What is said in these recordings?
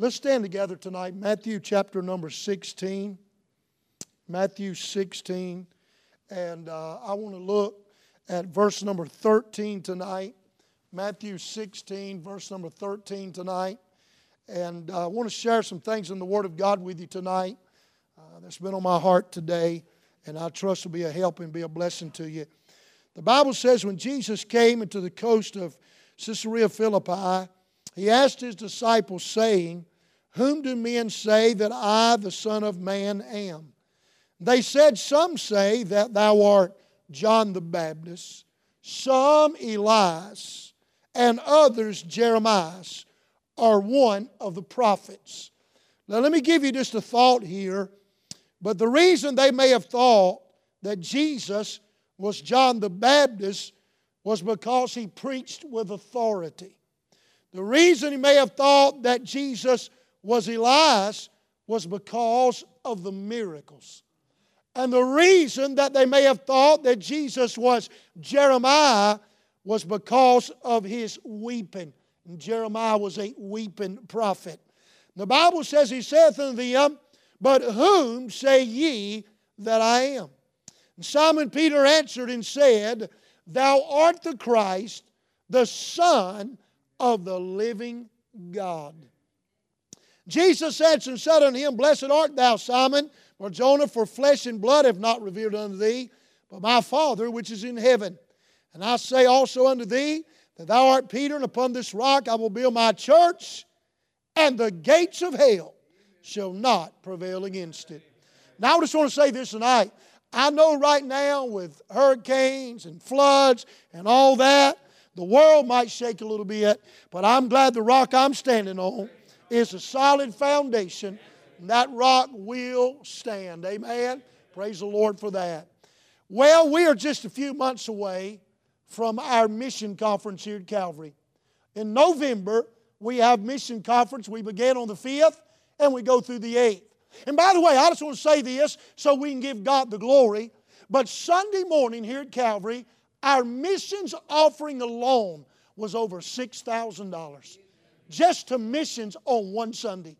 Let's stand together tonight. Matthew chapter number 16. Matthew 16. And uh, I want to look at verse number 13 tonight. Matthew 16, verse number 13 tonight. And uh, I want to share some things in the Word of God with you tonight uh, that's been on my heart today. And I trust will be a help and be a blessing to you. The Bible says when Jesus came into the coast of Caesarea Philippi, he asked his disciples, saying, Whom do men say that I, the Son of Man, am? They said, Some say that thou art John the Baptist, some Elias, and others Jeremiah, or one of the prophets. Now, let me give you just a thought here. But the reason they may have thought that Jesus was John the Baptist was because he preached with authority. The reason he may have thought that Jesus was Elias was because of the miracles. And the reason that they may have thought that Jesus was Jeremiah was because of his weeping. And Jeremiah was a weeping prophet. The Bible says, He saith unto them, But whom say ye that I am? And Simon Peter answered and said, Thou art the Christ, the Son of the living God. Jesus answered and said unto him, Blessed art thou, Simon, Barjona, for flesh and blood have not revealed unto thee, but my Father which is in heaven. And I say also unto thee, that thou art Peter, and upon this rock I will build my church, and the gates of hell shall not prevail against it. Now, I just want to say this tonight. I know right now with hurricanes and floods and all that, the world might shake a little bit, but I'm glad the rock I'm standing on is a solid foundation, and that rock will stand. Amen. Praise the Lord for that. Well, we are just a few months away from our mission conference here at Calvary. In November, we have mission conference. We begin on the 5th and we go through the 8th. And by the way, I just want to say this so we can give God the glory. But Sunday morning here at Calvary, our missions offering alone was over $6,000 just to missions on one Sunday.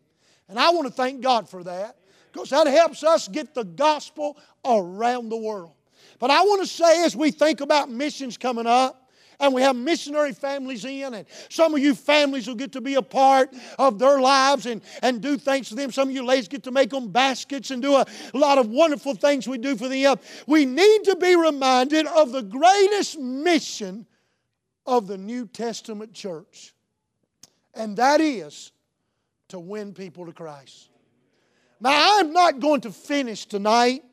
And I want to thank God for that because that helps us get the gospel around the world. But I want to say, as we think about missions coming up, and we have missionary families in, and some of you families will get to be a part of their lives and, and do things for them. Some of you ladies get to make them baskets and do a, lot of wonderful things we do for them. We need to be reminded of the greatest mission of the New Testament church, and that is to win people to Christ. Now, I'm not going to finish tonight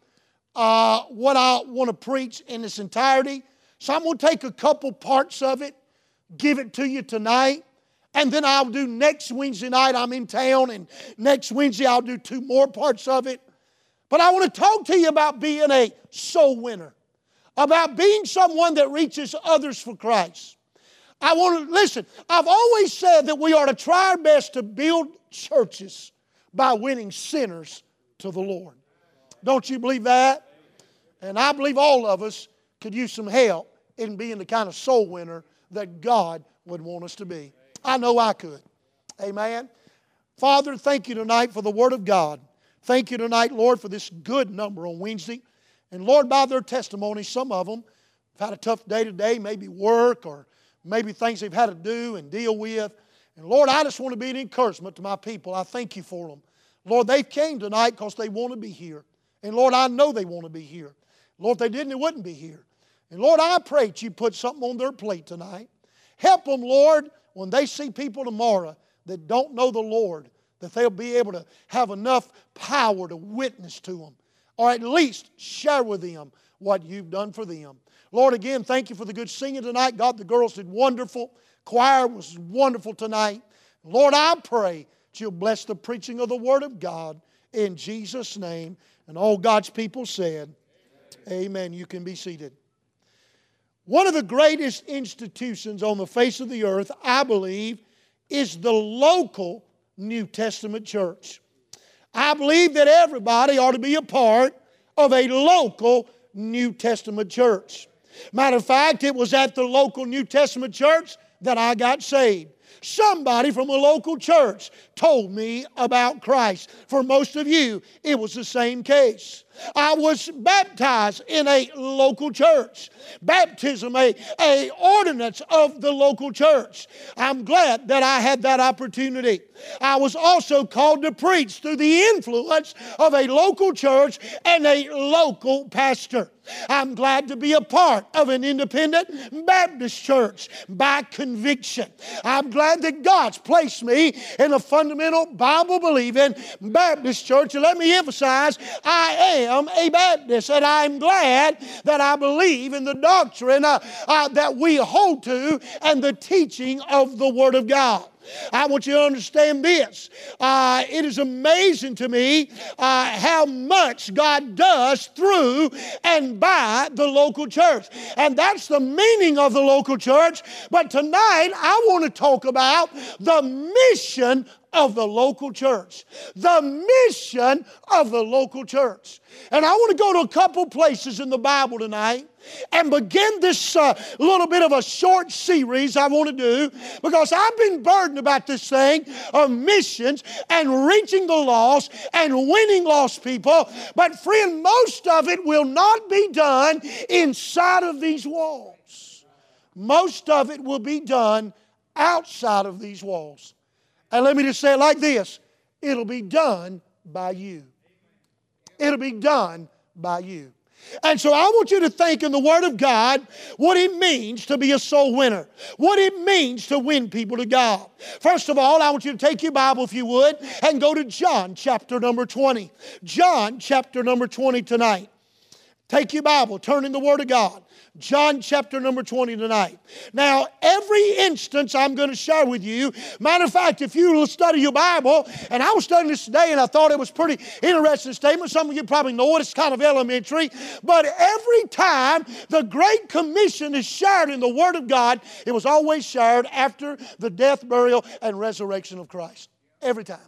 uh, what I want to preach in its entirety. So I'm going to take a couple parts of it, give it to you tonight, and then I'll do next Wednesday night. I'm in town, and next Wednesday I'll do two more parts of it. But I want to talk to you about being a soul winner, about being someone that reaches others for Christ. I want to listen. I've always said that we are to try our best to build churches by winning sinners to the Lord. Don't you believe that? And I believe all of us could use some help in being the kind of soul winner that God would want us to be. I know I could. Amen. Father, thank you tonight for the Word of God. Thank you tonight, Lord, for this good number on Wednesday. And Lord, by their testimony, some of them have had a tough day today, maybe work or maybe things they've had to do and deal with. And Lord, I just want to be an encouragement to my people. I thank you for them. Lord, they came tonight because they want to be here. And Lord, I know they want to be here. Lord, if they didn't, they wouldn't be here. And Lord, I pray that you put something on their plate tonight. Help them, Lord, when they see people tomorrow that don't know the Lord, that they'll be able to have enough power to witness to them, or at least share with them what you've done for them. Lord, again, thank you for the good singing tonight. God, the girls did wonderful. Choir was wonderful tonight. Lord, I pray that you'll bless the preaching of the Word of God in Jesus' name. And all God's people said, Amen. You can be seated. One of the greatest institutions on the face of the earth, I believe, is the local New Testament church. I believe that everybody ought to be a part of a local New Testament church. Matter of fact, it was at the local New Testament church that I got saved. somebody from a local church told me about Christ. For most of you, it was the same case. I was baptized in a local church. Baptism, a, a ordinance of the local church. I'm glad that I had that opportunity. I was also called to preach through the influence of a local church and a local pastor. I'm glad to be a part of an independent Baptist church by conviction. I'm glad that God's placed me in a fundamental Bible believing Baptist church. And let me emphasize, I am a Baptist, and I'm glad that I believe in the doctrine uh, uh, that we hold to and the teaching of the Word of God. I want you to understand this. Uh, it is amazing to me uh, how much God does through and by the local church. And that's the meaning of the local church. But tonight, I want to talk about the mission of the local church. The mission of the local church. And I want to go to a couple places in the Bible tonight and begin this uh, little bit of a short series I want to do because I've been burdened about this thing of missions and reaching the lost and winning lost people. But, friend, most of it will not be done inside of these walls. Most of it will be done outside of these walls. And let me just say it like this it'll be done by you. It'll be done by you. And so I want you to think in the Word of God what it means to be a soul winner, what it means to win people to God. First of all, I want you to take your Bible, if you would, and go to John chapter number 20. John chapter number 20 tonight. Take your Bible, turn in the Word of God. John chapter number 20 tonight. Now, every instance I'm going to share with you, matter of fact, if you study your Bible, and I was studying this today and I thought it was pretty interesting statement. Some of you probably know it, it's kind of elementary. But every time the Great Commission is shared in the Word of God, it was always shared after the death, burial, and resurrection of Christ. Every time.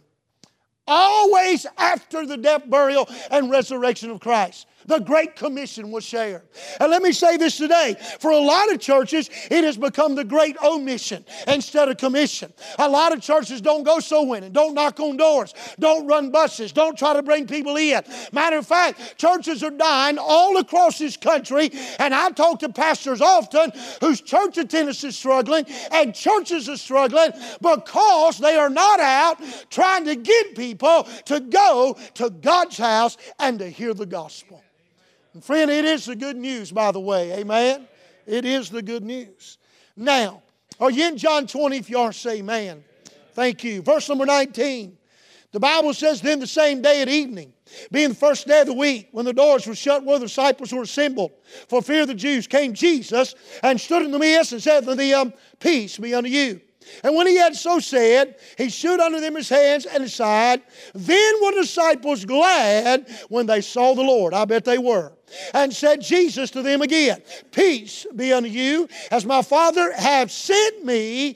Always after the death, burial, and resurrection of Christ the Great Commission was shared. And let me say this today for a lot of churches, it has become the Great Omission instead of Commission. A lot of churches don't go so winning, don't knock on doors, don't run buses, don't try to bring people in. Matter of fact, churches are dying all across this country, and I talk to pastors often whose church attendance is struggling and churches are struggling because they are not out trying to get people to go to God's house and to hear the gospel. And friend, it is the good news, by the way. Amen? It is the good news. Now, are you in John 20? If you are, say amen. Thank you. Verse number 19. The Bible says, Then the same day at evening, being the first day of the week, when the doors were shut where the disciples were assembled, for fear of the Jews, came Jesus and stood in the midst and said to them, Peace be unto you. And when he had so said, he shewed unto them his hands and his side. Then were the disciples glad when they saw the Lord. I bet they were. And said Jesus to them again, Peace be unto you, as my Father hath sent me,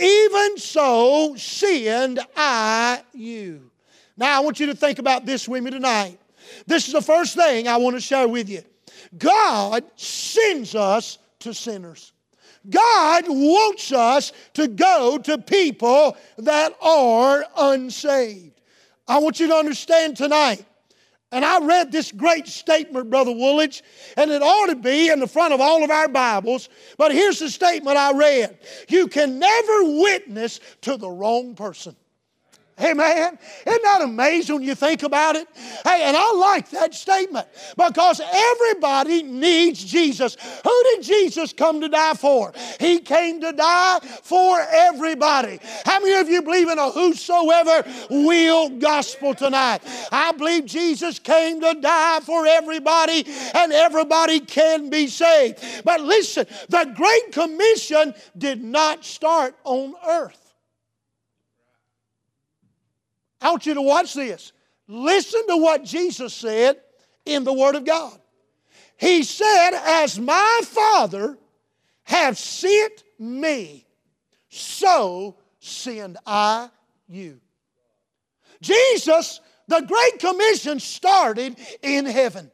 even so send I you. Now I want you to think about this with me tonight. This is the first thing I want to share with you. God sends us to sinners. God wants us to go to people that are unsaved. I want you to understand tonight. And I read this great statement, Brother Woolidge, and it ought to be in the front of all of our Bibles. But here's the statement I read You can never witness to the wrong person. Amen. Isn't that amazing when you think about it? Hey, and I like that statement because everybody needs Jesus. Who did Jesus come to die for? He came to die for everybody. How many of you believe in a whosoever will gospel tonight? I believe Jesus came to die for everybody and everybody can be saved. But listen, the Great Commission did not start on earth. I want you to watch this. Listen to what Jesus said in the Word of God. He said, As my Father have sent me, so send I you. Jesus, the Great Commission started in heaven.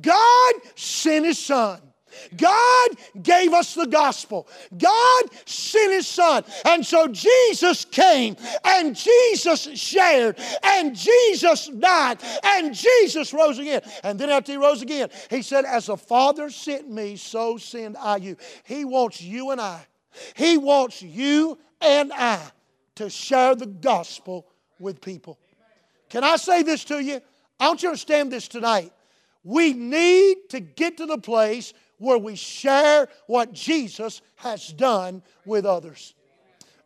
God sent His Son. God gave us the gospel. God sent His Son. And so Jesus came and Jesus shared and Jesus died and Jesus rose again. And then after He rose again, He said, As the Father sent me, so send I you. He wants you and I. He wants you and I to share the gospel with people. Can I say this to you? I want you to understand this tonight. We need to get to the place where we share what Jesus has done with others.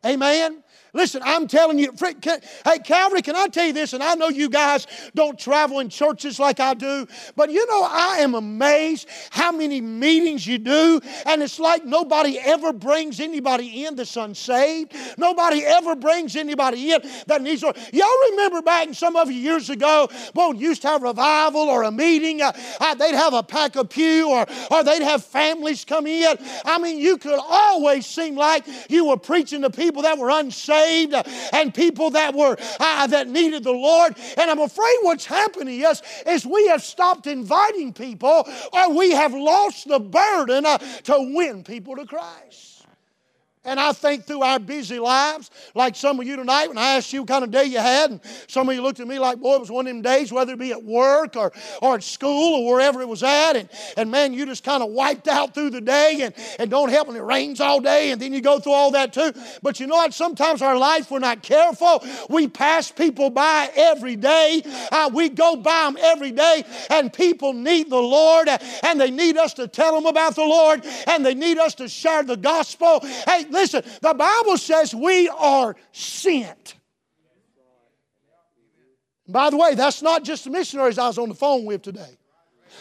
Amen. Listen, I'm telling you, hey, Calvary, can I tell you this? And I know you guys don't travel in churches like I do, but you know, I am amazed how many meetings you do, and it's like nobody ever brings anybody in that's unsaved. Nobody ever brings anybody in that needs. Y'all remember back some of you years ago, well, used to have revival or a meeting, uh, uh, they'd have a pack of pew or, or they'd have families come in. I mean, you could always seem like you were preaching to people that were unsaved and people that were uh, that needed the Lord. And I'm afraid what's happening is, is we have stopped inviting people or we have lost the burden uh, to win people to Christ. And I think through our busy lives, like some of you tonight, when I asked you what kind of day you had, and some of you looked at me like, boy, it was one of them days, whether it be at work or, or at school or wherever it was at. And, and man, you just kind of wiped out through the day and, and don't help when it rains all day, and then you go through all that too. But you know what? Sometimes our life, we're not careful. We pass people by every day. Uh, we go by them every day, and people need the Lord, and they need us to tell them about the Lord, and they need us to share the gospel. Hey, Listen, the Bible says we are sent. By the way, that's not just the missionaries I was on the phone with today.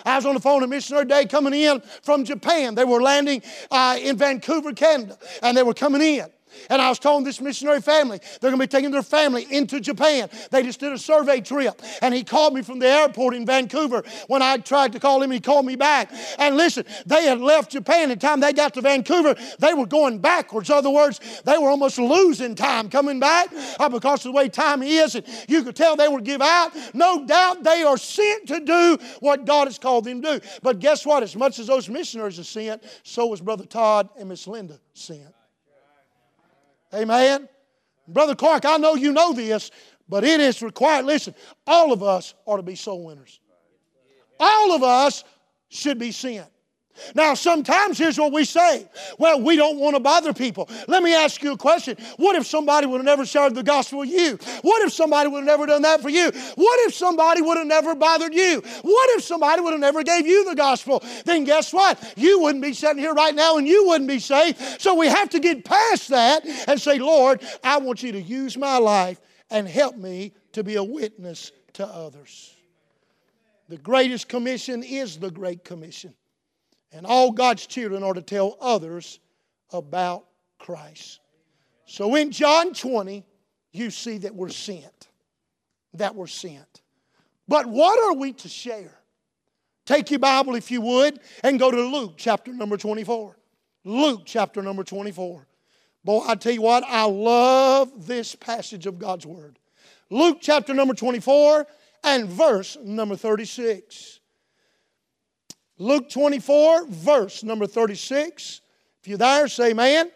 I was on the phone a missionary day coming in from Japan. They were landing uh, in Vancouver, Canada, and they were coming in. And I was telling this missionary family, they're going to be taking their family into Japan. They just did a survey trip. And he called me from the airport in Vancouver. When I tried to call him, he called me back. And listen, they had left Japan. The time they got to Vancouver, they were going backwards. In other words, they were almost losing time coming back uh, because of the way time is. And you could tell they were give out. No doubt they are sent to do what God has called them to do. But guess what? As much as those missionaries are sent, so was Brother Todd and Miss Linda sent. Amen. Brother Clark, I know you know this, but it is required. Listen, all of us are to be soul winners. All of us should be sent. Now, sometimes here's what we say well, we don't want to bother people. Let me ask you a question. What if somebody would have never shared the gospel with you? What if somebody would have never done that for you? What if somebody would have never bothered you? What if somebody would have never gave you the gospel? Then guess what? You wouldn't be sitting here right now and you wouldn't be saved. So we have to get past that and say, Lord, I want you to use my life and help me to be a witness to others. The greatest commission is the Great Commission. And all God's children are to tell others about Christ. So in John 20, you see that we're sent. That we're sent. But what are we to share? Take your Bible, if you would, and go to Luke chapter number 24. Luke chapter number 24. Boy, I tell you what, I love this passage of God's Word. Luke chapter number 24 and verse number 36. Luke 24, verse number 36. If you're there, say amen.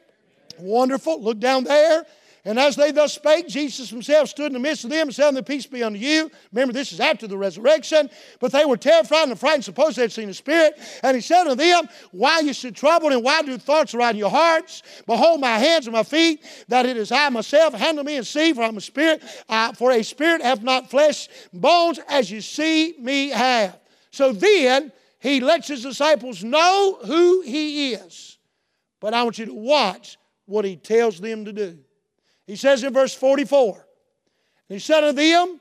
Wonderful. Look down there. And as they thus spake, Jesus himself stood in the midst of them and said, The peace be unto you. Remember, this is after the resurrection. But they were terrified and frightened, supposed they had seen a spirit. And he said unto them, Why you should trouble and why do thoughts in your hearts? Behold my hands and my feet, that it is I myself. Handle me and see, for I'm a spirit. I, for a spirit hath not flesh and bones, as you see me have. So then he lets his disciples know who he is. But I want you to watch what he tells them to do. He says in verse 44, He said unto them,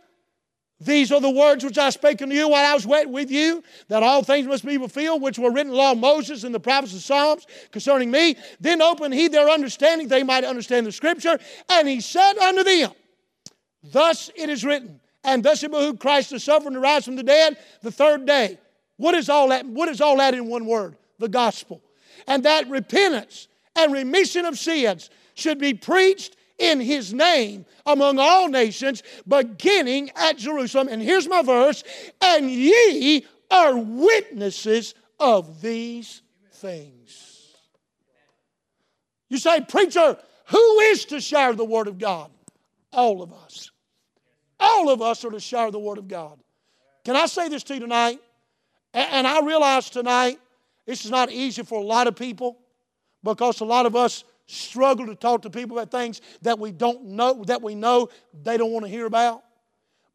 These are the words which I spake unto you while I was wet with you, that all things must be fulfilled, which were written in law of Moses and the prophets and Psalms concerning me. Then opened he their understanding, they might understand the scripture. And he said unto them, Thus it is written, and thus it behooved Christ to suffer and to rise from the dead the third day what is all that? What is all that in one word? The gospel. And that repentance and remission of sins should be preached in his name among all nations, beginning at Jerusalem. And here's my verse and ye are witnesses of these things. You say, Preacher, who is to share the Word of God? All of us. All of us are to share the Word of God. Can I say this to you tonight? And I realize tonight this is not easy for a lot of people because a lot of us struggle to talk to people about things that we don't know, that we know they don't want to hear about.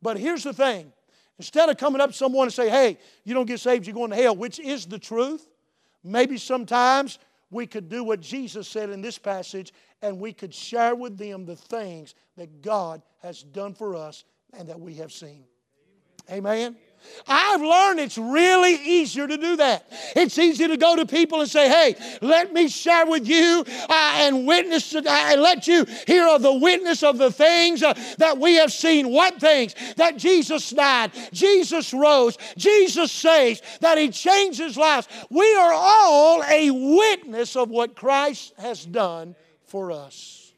But here's the thing instead of coming up to someone and say, hey, you don't get saved, you're going to hell, which is the truth, maybe sometimes we could do what Jesus said in this passage and we could share with them the things that God has done for us and that we have seen. Amen. I've learned it's really easier to do that. It's easy to go to people and say, hey, let me share with you uh, and witness, uh, and let you hear of the witness of the things uh, that we have seen. What things? That Jesus died, Jesus rose, Jesus saves, that He changes lives. We are all a witness of what Christ has done for us.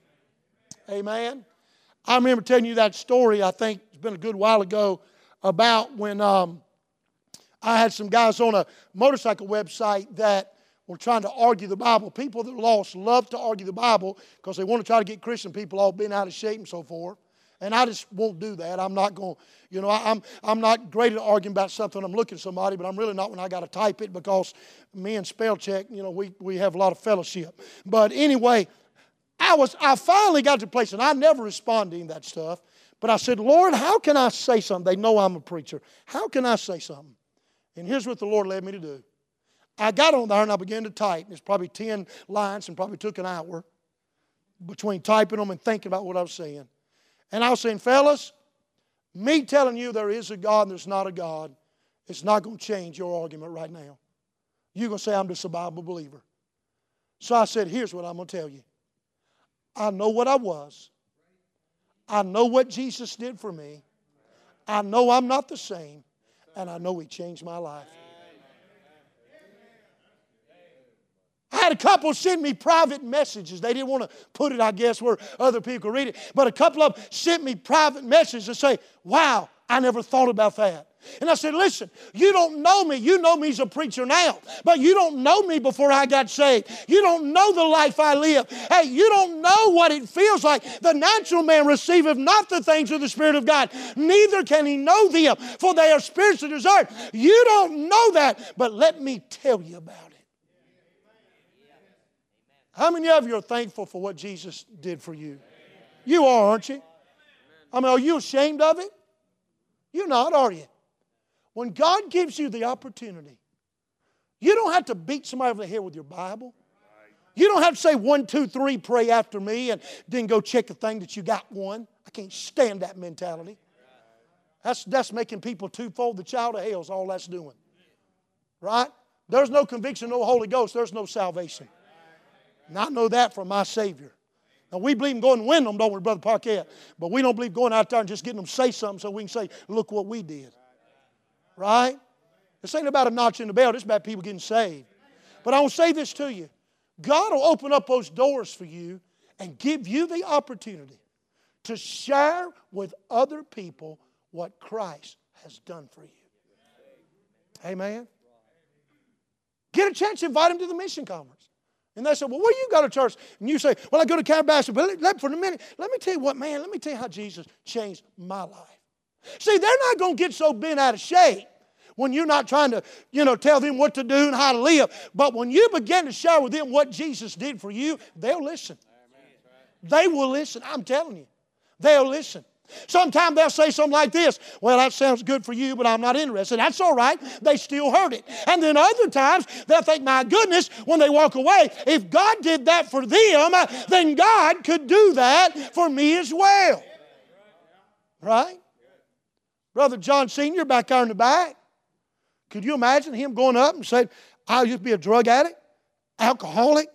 Amen. I remember telling you that story, I think it's been a good while ago about when um, I had some guys on a motorcycle website that were trying to argue the Bible. People that are lost love to argue the Bible because they want to try to get Christian people all bent out of shape and so forth. And I just won't do that. I'm not going, you know, I'm, I'm not great at arguing about something. I'm looking at somebody, but I'm really not when I got to type it because me and spell check, you know, we, we have a lot of fellowship. But anyway, I was I finally got to a place, and I never respond to any of that stuff. But I said, Lord, how can I say something? They know I'm a preacher. How can I say something? And here's what the Lord led me to do. I got on there and I began to type. It's probably 10 lines and probably took an hour between typing them and thinking about what I was saying. And I was saying, fellas, me telling you there is a God and there's not a God, it's not going to change your argument right now. You're going to say, I'm just a Bible believer. So I said, here's what I'm going to tell you. I know what I was. I know what Jesus did for me. I know I'm not the same. And I know He changed my life. I had a couple send me private messages. They didn't want to put it, I guess, where other people could read it. But a couple of them sent me private messages to say, Wow, I never thought about that. And I said, Listen, you don't know me. You know me as a preacher now, but you don't know me before I got saved. You don't know the life I live. Hey, you don't know what it feels like. The natural man receiveth not the things of the Spirit of God, neither can he know them, for they are spiritually discerned. You don't know that, but let me tell you about it. How many of you are thankful for what Jesus did for you? You are, aren't you? I mean, are you ashamed of it? You're not, are you? When God gives you the opportunity, you don't have to beat somebody over the head with your Bible. You don't have to say one, two, three, pray after me, and then go check the thing that you got one. I can't stand that mentality. That's, that's making people twofold the child of hell, is all that's doing. Right? There's no conviction, no Holy Ghost, there's no salvation. And I know that from my Savior. Now, we believe in going and win them, don't we, Brother Parkett? But we don't believe going out there and just getting them to say something so we can say, look what we did. Right? This ain't about a notch in the belt, it's about people getting saved. But I will say this to you God will open up those doors for you and give you the opportunity to share with other people what Christ has done for you. Amen. Get a chance to invite them to the mission conference. And they say, Well, where you go to church? And you say, Well, I go to Calabasas. But let, let, for a minute, let me tell you what, man, let me tell you how Jesus changed my life. See, they're not going to get so bent out of shape when you're not trying to, you know, tell them what to do and how to live. But when you begin to share with them what Jesus did for you, they'll listen. They will listen. I'm telling you. They'll listen. Sometimes they'll say something like this Well, that sounds good for you, but I'm not interested. That's all right. They still heard it. And then other times they'll think, My goodness, when they walk away, if God did that for them, then God could do that for me as well. Right? Brother John Sr. back there in the back. Could you imagine him going up and saying, I'll just be a drug addict, alcoholic,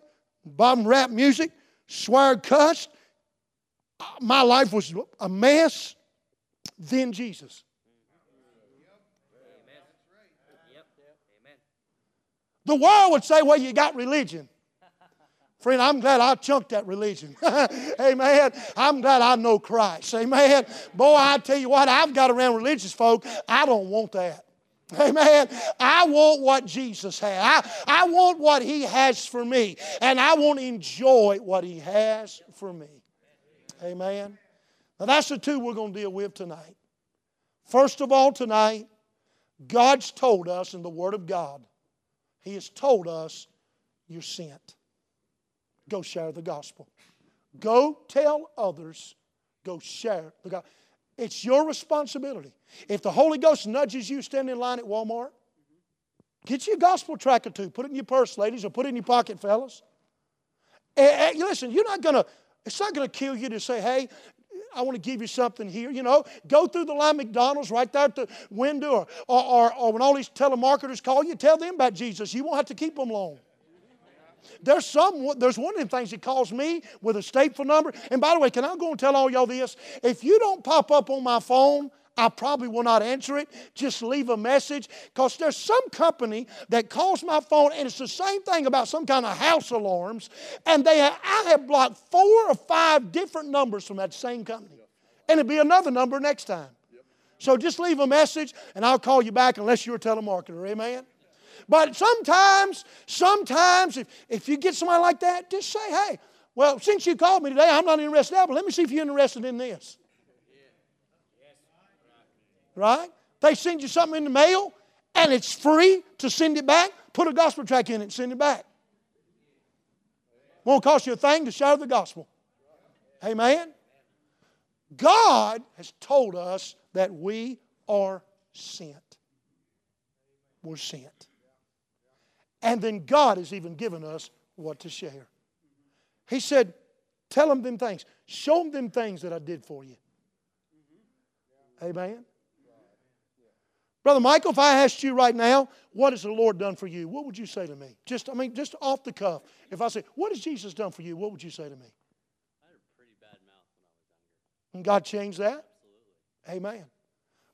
bottom rap music, swear cussed. My life was a mess. Then Jesus. The world would say, well, you got religion. Friend, I'm glad I chunked that religion. Amen. I'm glad I know Christ. Amen. Boy, I tell you what, I've got around religious folk. I don't want that. Amen. I want what Jesus had. I, I want what He has for me. And I want to enjoy what He has for me. Amen. Now, that's the two we're going to deal with tonight. First of all, tonight, God's told us in the Word of God, He has told us you're sent. Go share the gospel. Go tell others. Go share the gospel. It's your responsibility. If the Holy Ghost nudges you standing in line at Walmart, get you a gospel tract or two. Put it in your purse, ladies, or put it in your pocket, fellas. And, and listen, you're not to, it's not to kill you to say, hey, I want to give you something here. You know, go through the line McDonald's right there at the window, or, or, or when all these telemarketers call you, tell them about Jesus. You won't have to keep them long. There's some. There's one of them things that calls me with a stateful number. And by the way, can I go and tell all y'all this? If you don't pop up on my phone, I probably will not answer it. Just leave a message. Because there's some company that calls my phone, and it's the same thing about some kind of house alarms. And they have, I have blocked four or five different numbers from that same company. And it'll be another number next time. So just leave a message, and I'll call you back unless you're a telemarketer. Amen? But sometimes, sometimes, if, if you get somebody like that, just say, hey, well, since you called me today, I'm not interested in that, but let me see if you're interested in this. Right? They send you something in the mail, and it's free to send it back. Put a gospel tract in it and send it back. Won't cost you a thing to share the gospel. Amen? God has told us that we are sent. We're sent. And then God has even given us what to share. He said, Tell them them things. Show them them things that I did for you. Amen. Brother Michael, if I asked you right now, what has the Lord done for you? What would you say to me? Just, I mean, just off the cuff. If I say, what has Jesus done for you? What would you say to me? I had a pretty bad mouth when I was younger. And God changed that? Absolutely. Amen.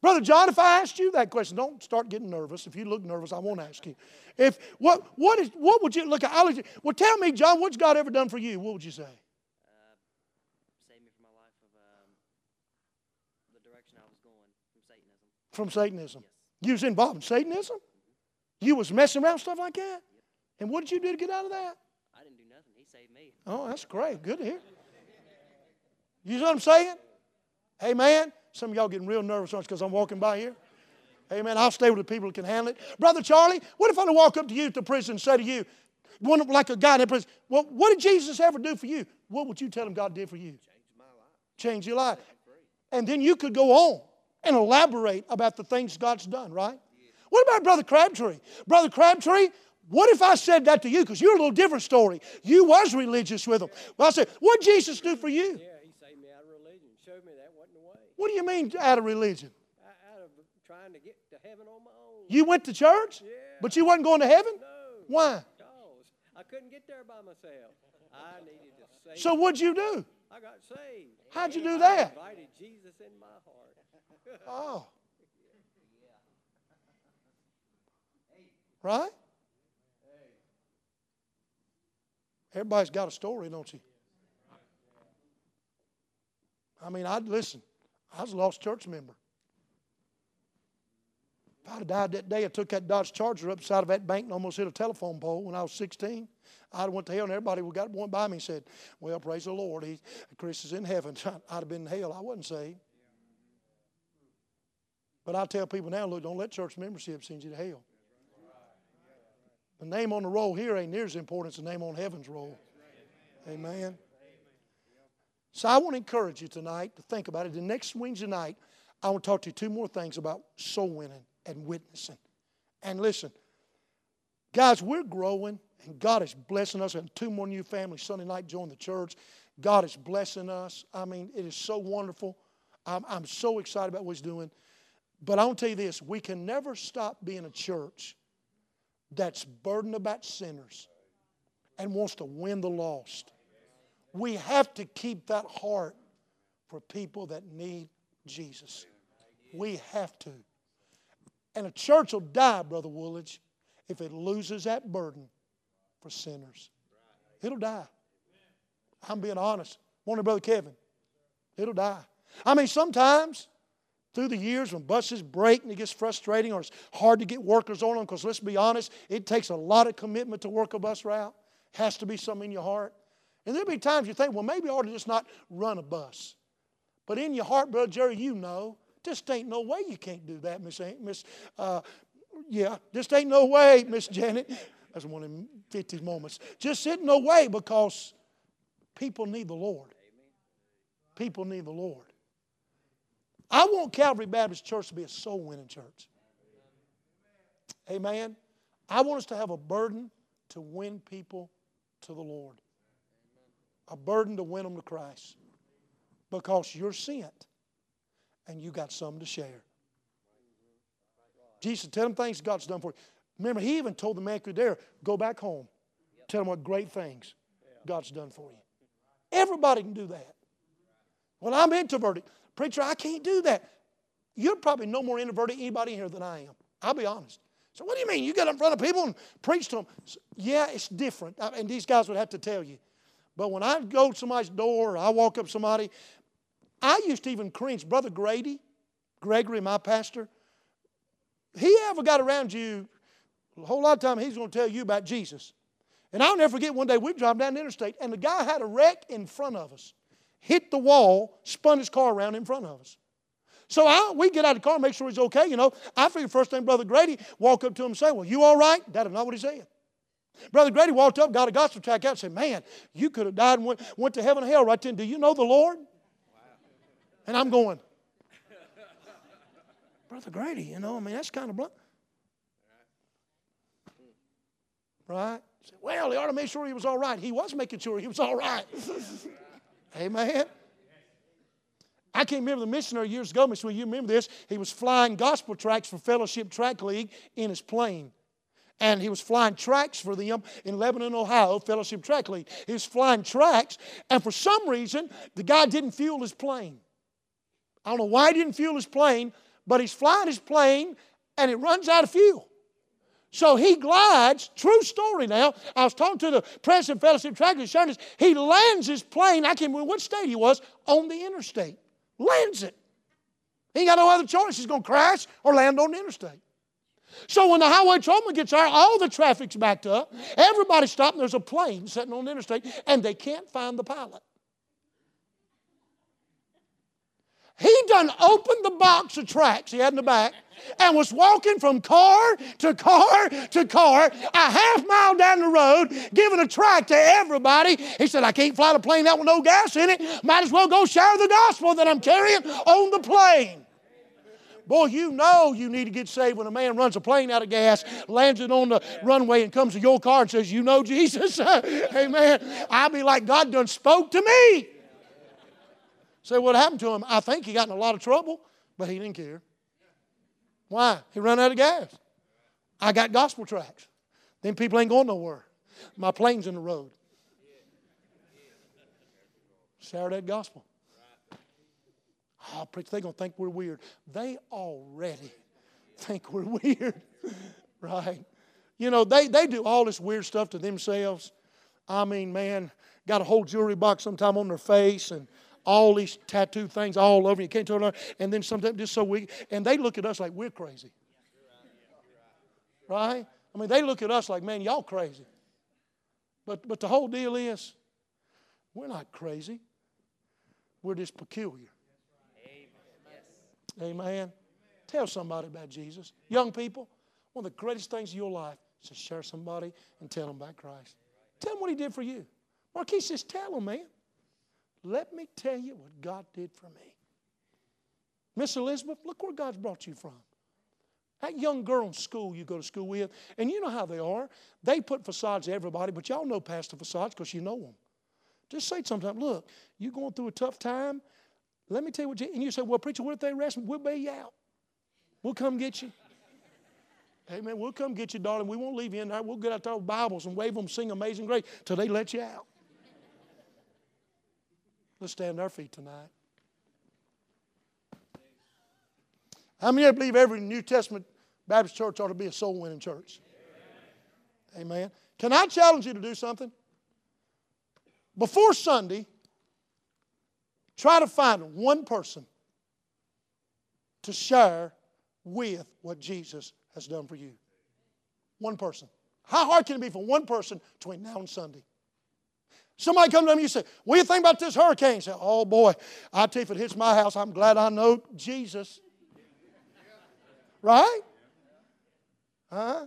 Brother John, if I asked you that question, don't start getting nervous. If you look nervous, I won't ask you. If what what is what would you look at? I'll, well, tell me, John, what's God ever done for you? What would you say? Uh, saved me from my life of um, the direction I was going from Satanism. From Satanism. Yes. You was involved in Satanism? You was messing around stuff like that? And what did you do to get out of that? I didn't do nothing. He saved me. Oh, that's great. Good to hear. You know what I'm saying? Hey, man, some of y'all getting real nervous because I'm walking by here. Amen. I'll stay with the people who can handle it. Brother Charlie, what if I walk up to you at the prison and say to you, one like a guy in prison, well, what did Jesus ever do for you? What would you tell him God did for you? Changed my life. Change your life. And then you could go on and elaborate about the things God's done, right? What about Brother Crabtree? Brother Crabtree, what if I said that to you? Because you're a little different story. You was religious with him. Well, I said, what Jesus do for you? Yeah, he saved me out of religion. Showed me that wasn't the way. What do you mean out of religion? Out of trying to get to heaven on my own. You went to church, Yeah. but you wasn't going to heaven? No. Why? Cause I couldn't get there by myself. I needed to save. So what'd you do? I got saved. How'd you do I that? invited Jesus in my heart. Oh. Right? Everybody's got a story, don't you? I mean, I'd listen. I was a lost church member. If I'd have died that day, I took that Dodge Charger up side of that bank and almost hit a telephone pole when I was 16. I'd went to hell and everybody got went by me and said, Well, praise the Lord. He, Chris is in heaven. I'd have been in hell. I wasn't saved. But I tell people now, look, don't let church membership send you to hell. The name on the roll here ain't near as important as the name on heaven's roll. Amen. So I want to encourage you tonight to think about it. The next Wednesday night, I want to talk to you two more things about soul winning and witnessing. And listen, guys, we're growing, and God is blessing us. And two more new families Sunday night join the church. God is blessing us. I mean, it is so wonderful. I'm, I'm so excited about what He's doing. But I want to tell you this we can never stop being a church that's burdened about sinners and wants to win the lost. We have to keep that heart for people that need Jesus. We have to. And a church will die, Brother Woolidge, if it loses that burden for sinners. It'll die. I'm being honest. Morning, Brother Kevin. It'll die. I mean, sometimes through the years when buses break and it gets frustrating or it's hard to get workers on them because let's be honest, it takes a lot of commitment to work a bus route. Has to be something in your heart. And there'll be times you think, well, maybe I ought to just not run a bus. But in your heart, Brother Jerry, you know, just ain't no way you can't do that, Miss Miss. Uh, yeah, just ain't no way, Miss Janet. That's one of them 50 moments. Just ain't no way because people need the Lord. People need the Lord. I want Calvary Baptist Church to be a soul winning church. Amen. I want us to have a burden to win people to the Lord, a burden to win them to Christ because you're sent and you got something to share. Jesus, tell them things God's done for you. Remember, he even told the man who there, go back home. Tell them what great things God's done for you. Everybody can do that. Well, I'm introverted. Preacher, I can't do that. You're probably no more introverted anybody here than I am. I'll be honest. So, what do you mean? You get in front of people and preach to them? Yeah, it's different. And these guys would have to tell you. But when I go to somebody's door or I walk up somebody, I used to even cringe. Brother Grady, Gregory, my pastor, he ever got around you, a whole lot of time he's going to tell you about Jesus. And I'll never forget one day we drove down the interstate and the guy had a wreck in front of us hit the wall, spun his car around in front of us. So I, we get out of the car, make sure he's okay. You know, I figured first thing Brother Grady walk up to him and say, "Well, you all right?" That is not what he said. Brother Grady walked up, got a gospel track out, and said, "Man, you could have died and went, went to heaven and hell right then. Do you know the Lord?" Wow. And I'm going, Brother Grady, you know, I mean, that's kind of blunt. Right? Well, he ought to make sure he was all right. He was making sure he was all right. Amen. I can't remember the missionary years ago, Miss Will, you remember this? He was flying gospel tracks for Fellowship Tract League in his plane. And he was flying tracks for them in Lebanon, Ohio, Fellowship Tract League. He was flying tracks, and for some reason, the guy didn't fuel his plane. I don't know why he didn't fuel his plane, but he's flying his plane and it runs out of fuel. So he glides, true story now. I was talking to the president of Fellowship Tract Service. He lands his plane, I can't remember what state he was, on the interstate. Lands it. He ain't got no other choice. He's going to crash or land on the interstate. So when the highway patrolman gets there, all the traffic's backed up. Everybody's stopped, and there's a plane sitting on the interstate, and they can't find the pilot. He done opened the box of tracks he had in the back and was walking from car to car to car, a half mile down the road, giving a track to everybody. He said, I can't fly the plane out with no gas in it. Might as well go share the gospel that I'm carrying on the plane. Boy, you know you need to get saved when a man runs a plane out of gas, lands it on the runway, and comes to your car and says, You know Jesus? Amen. I'll be like, God done spoke to me. Say, what happened to him? I think he got in a lot of trouble, but he didn't care. Why? He ran out of gas. I got gospel tracks. Then people ain't going nowhere. My plane's in the road. That gospel. Oh, preach, they're going to think we're weird. They already think we're weird, right? You know, they, they do all this weird stuff to themselves. I mean, man, got a whole jewelry box sometime on their face and all these tattoo things all over. You can't turn around. And then sometimes just so weak. And they look at us like we're crazy. Right? I mean, they look at us like, man, y'all crazy. But, but the whole deal is, we're not crazy. We're just peculiar. Amen. Tell somebody about Jesus. Young people, one of the greatest things in your life is to share somebody and tell them about Christ. Tell them what he did for you. Marquise says, tell them, man. Let me tell you what God did for me. Miss Elizabeth, look where God's brought you from. That young girl in school you go to school with, and you know how they are. They put facades to everybody, but y'all know past the facades because you know them. Just say sometimes, look, you're going through a tough time. Let me tell you what and you say, well, preacher, what if they arrest me? We'll bail you out. We'll come get you. Amen. We'll come get you, darling. We won't leave you in there. We'll get out there with Bibles and wave them, sing Amazing Grace till they let you out. Let's stand on our feet tonight. How many of you believe every New Testament Baptist church ought to be a soul winning church? Amen. Amen. Can I challenge you to do something? Before Sunday, try to find one person to share with what Jesus has done for you. One person. How hard can it be for one person between now and Sunday? Somebody come to me and you say, What do you think about this hurricane? You say, Oh boy, I tell you, if it hits my house, I'm glad I know Jesus. Right? Huh?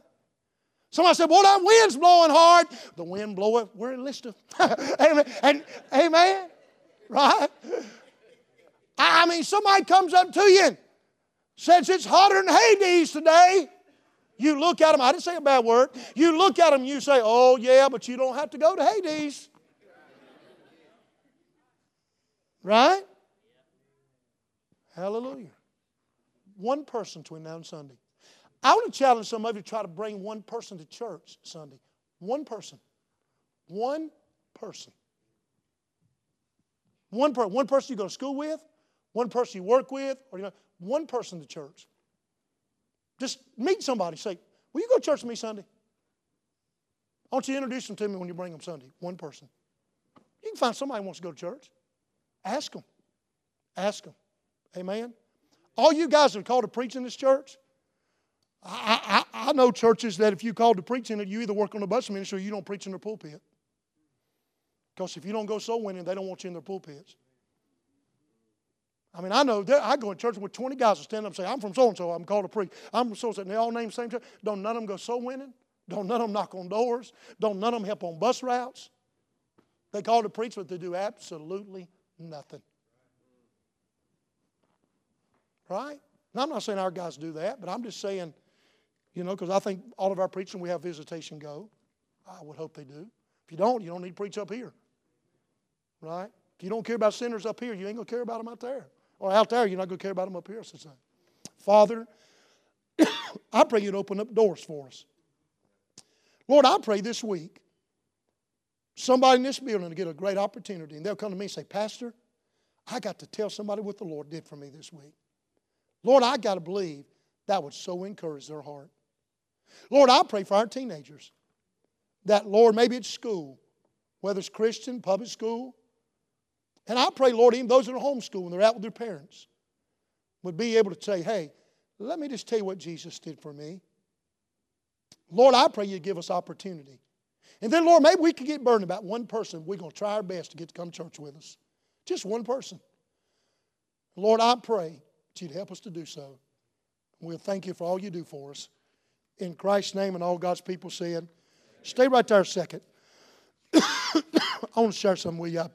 Somebody said, Well, that wind's blowing hard. The wind bloweth, we're in Lister. amen. And amen. Right? I mean, somebody comes up to you and says it's hotter than Hades today. You look at them, I didn't say a bad word. You look at them, you say, Oh, yeah, but you don't have to go to Hades. Right? Hallelujah. One person between now and Sunday. I want to challenge some of you to try to bring one person to church Sunday. One person. One person. One, per- one person you go to school with, one person you work with, or you know, one person to church. Just meet somebody. Say, Will you go to church with me Sunday? I want you to introduce them to me when you bring them Sunday. One person. You can find somebody who wants to go to church. Ask them. Ask them. Amen. All you guys that are called to preach in this church, I, I, I know churches that if you called to preach in it, you either work on the bus ministry or you don't preach in the pulpit. Because if you don't go soul winning, they don't want you in their pulpits. I mean, I know I go to church with 20 guys that stand up and say, I'm from so and so, I'm called to preach. I'm from so and so, and they all name the same church. Don't none of them go soul winning? Don't none of them knock on doors? Don't none of them help on bus routes? They call to preach, but they do absolutely nothing. Right? Now, I'm not saying our guys do that, but I'm just saying, you know, because I think all of our preaching, we have visitation go. I would hope they do. If you don't, you don't need to preach up here. Right? If you don't care about sinners up here, you ain't going to care about them out there. Or out there, you're not going to care about them up here. So Father, I pray you'd open up doors for us. Lord, I pray this week somebody in this building to get a great opportunity, and they'll come to me and say, Pastor, I got to tell somebody what the Lord did for me this week. Lord, I got to believe that would so encourage their heart. Lord, I pray for our teenagers that, Lord, maybe it's school, whether it's Christian, public school. And I pray, Lord, even those that are homeschool when they're out with their parents would be able to say, hey, let me just tell you what Jesus did for me. Lord, I pray you give us opportunity. And then, Lord, maybe we could get burdened about one person. We're going to try our best to get to come to church with us. Just one person. Lord, I pray that you'd help us to do so. We'll thank you for all you do for us. In Christ's name and all God's people said, stay right there a second. I want to share something with you.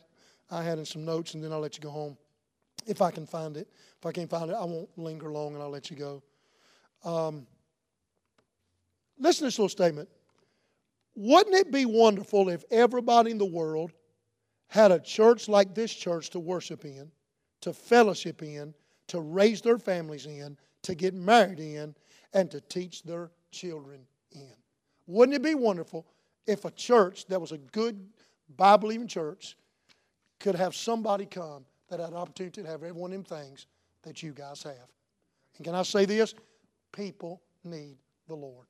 I, had in some notes, and then I'll let you go home. If I can find it. If I can't find it, I won't linger long and I'll let you go. Um, listen to this little statement. Wouldn't it be wonderful if everybody in the world had a church like this church to worship in, to fellowship in, to raise their families in, to get married in, and to teach their children in? Wouldn't it be wonderful if a church that was a good Bible believing church could have somebody come that had an opportunity to have every one of them things that you guys have? And can I say this? People need the Lord.